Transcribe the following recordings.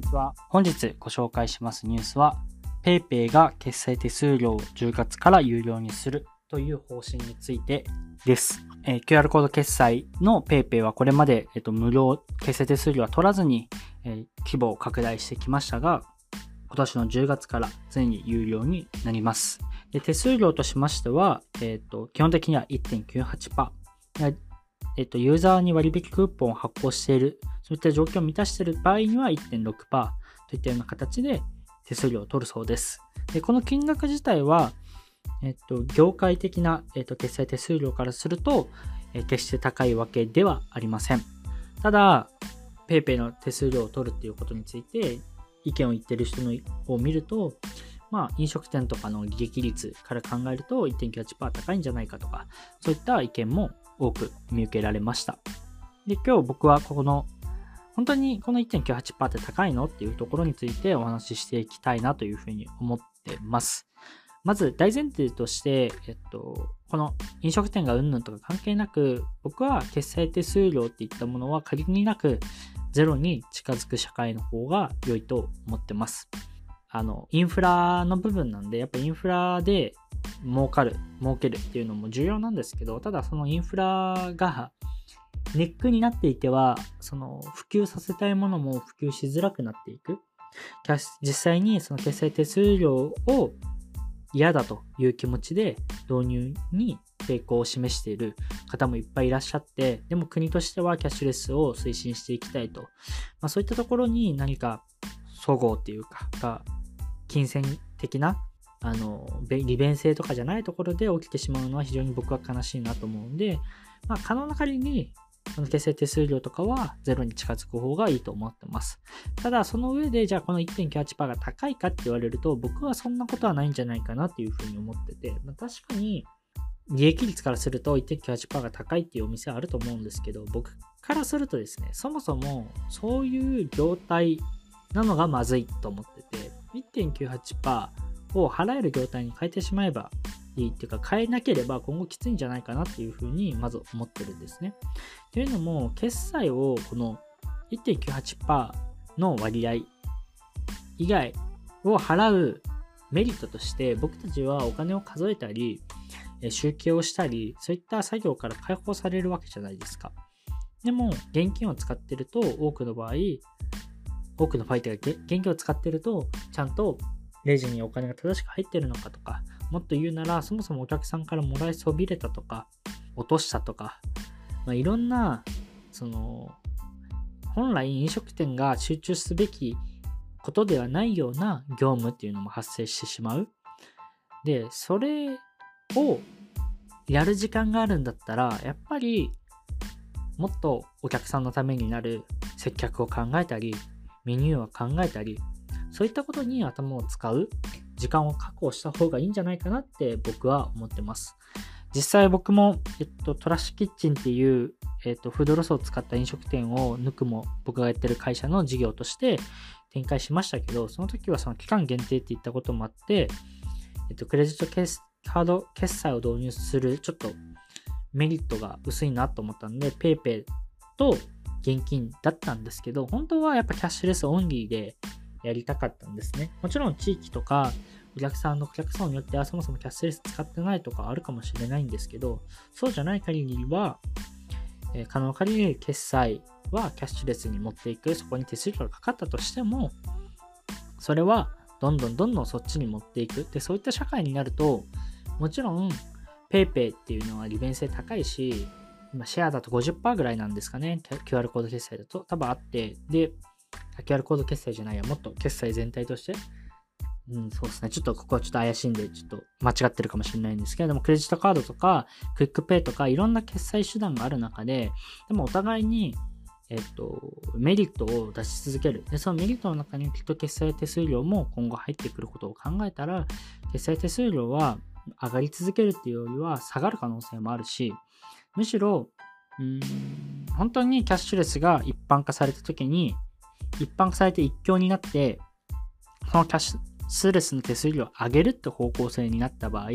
にちは。本日ご紹介しますニュースは、PayPay が決済手数料を10月から有料にするという方針についてです。えー、QR コード決済の PayPay はこれまで、えっと、無料決済手数料は取らずに、えー、規模を拡大してきましたが、今年の10月からついに有料になります。で手数料としましては、えっ、と、基本的には1.98%。えっ、と、ユーザーに割引クーポンを発行している、そういった状況を満たしている場合には1.6%といったような形で手数料を取るそうです。で、この金額自体は、えっと、業界的な、えっと、決済手数料からすると、え決して高いわけではありません。ただ、PayPay の手数料を取るっていうことについて意見を言ってる人のを見ると、まあ、飲食店とかの利益率から考えると1.98%高いんじゃないかとか、そういった意見も多く見受けられました。で、今日僕はここの、本当にこの1.98%って高いの？っていうところについてお話ししていきたいなというふうに思ってます。まず大前提として、えっと、この飲食店がうんぬんとか関係なく、僕は決済手数料っていったものは限りなくゼロに近づく社会の方が良いと思ってます。あの、インフラの部分なんで、やっぱインフラで儲かる、儲けるっていうのも重要なんですけど、ただそのインフラがネックになっていては、その普及させたいものも普及しづらくなっていく。実際にその決済手数料を嫌だという気持ちで導入に抵抗を示している方もいっぱいいらっしゃって、でも国としてはキャッシュレスを推進していきたいと。まあ、そういったところに何かそごうっていうか、が金銭的なあの利便性とかじゃないところで起きてしまうのは非常に僕は悲しいなと思うんで、まあ、可能な限りその決済手数料とかはゼロに近づく方がいいと思ってます。ただ、その上で、じゃあこの1.98%が高いかって言われると、僕はそんなことはないんじゃないかなっていうふうに思ってて、まあ、確かに、利益率からすると1.98%が高いっていうお店はあると思うんですけど、僕からするとですね、そもそもそういう業態なのがまずいと思ってて、1.98%を払える業態に変えてしまえばいいっていうか変えなければ今後きついんじゃないかなっていうふうにまず思ってるんですね。というのも決済をこの1.98%の割合以外を払うメリットとして僕たちはお金を数えたり集計をしたりそういった作業から解放されるわけじゃないですか。でも現金を使ってると多くの場合多くのファイターが現金を使ってるとちゃんとレジにお金が正しく入ってるのかとかもっと言うなら、そもそもお客さんからもらいそびれたとか、落としたとか、まあ、いろんな、その、本来飲食店が集中すべきことではないような業務っていうのも発生してしまう。で、それをやる時間があるんだったら、やっぱりもっとお客さんのためになる接客を考えたり、メニューを考えたり、そういったことに頭を使う時間を確保した方がいいんじゃないかなって僕は思ってます。実際僕も、えっと、トラッシュキッチンっていう、えっと、フードロスを使った飲食店を抜くも僕がやってる会社の事業として展開しましたけど、その時はその期間限定って言ったこともあって、えっと、クレジットカード決済を導入するちょっとメリットが薄いなと思ったんで、PayPay と現金だったんですけど、本当はやっぱキャッシュレスオンリーでやりたかったんですね。もちろん地域とかお客さんのお客さんによってはそもそもキャッシュレス使ってないとかあるかもしれないんですけど、そうじゃない限りは、えー、可能限り決済はキャッシュレスに持っていく、そこに手数料がかかったとしても、それはどんどんどんどんそっちに持っていく。で、そういった社会になると、もちろん PayPay っていうのは利便性高いし、今シェアだと50%ぐらいなんですかね。QR コード決済だと多分あって、で、QR コード決済じゃないや、もっと決済全体として、うん、そうですね。ちょっとここはちょっと怪しいんで、ちょっと間違ってるかもしれないんですけれども、クレジットカードとか、 QUICPay とか、いろんな決済手段がある中で、でもお互いに、えっと、メリットを出し続ける。で、そのメリットの中にきっと決済手数料も今後入ってくることを考えたら、決済手数料は上がり続けるっていうよりは下がる可能性もあるし、むしろ、うん、本当にキャッシュレスが一般化された時に、一般化されて一強になって、そのキャッシュレスの手数料を上げるって方向性になった場合、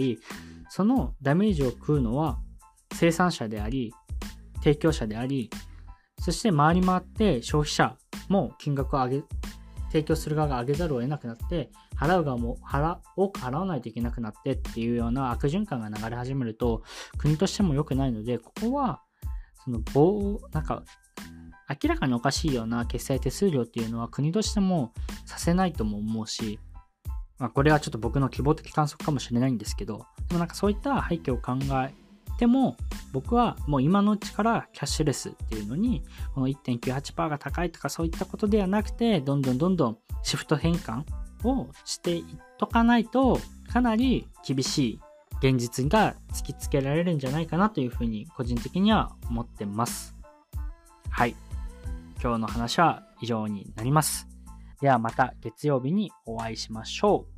そのダメージを食うのは生産者であり、提供者であり、そして回り回って消費者も金額を上げて提供する側が上げざるを得なくなって、払う側も払多く払わないといけなくなってっていうような悪循環が流れ始めると、国としても良くないので、ここは、その棒、なんか、明らかにおかしいような決済手数料っていうのは国としてもさせないとも思うし、まあ、これはちょっと僕の希望的観測かもしれないんですけど、でもなんかそういった背景を考えても、僕はもう今のうちからキャッシュレスっていうのに、この1.98%が高いとかそういったことではなくて、どんどんどんどんシフト変換をしていっとかないと、かなり厳しい現実が突きつけられるんじゃないかなというふうに個人的には思ってます。はい。今日の話は以上になります。ではまた月曜日にお会いしましょう。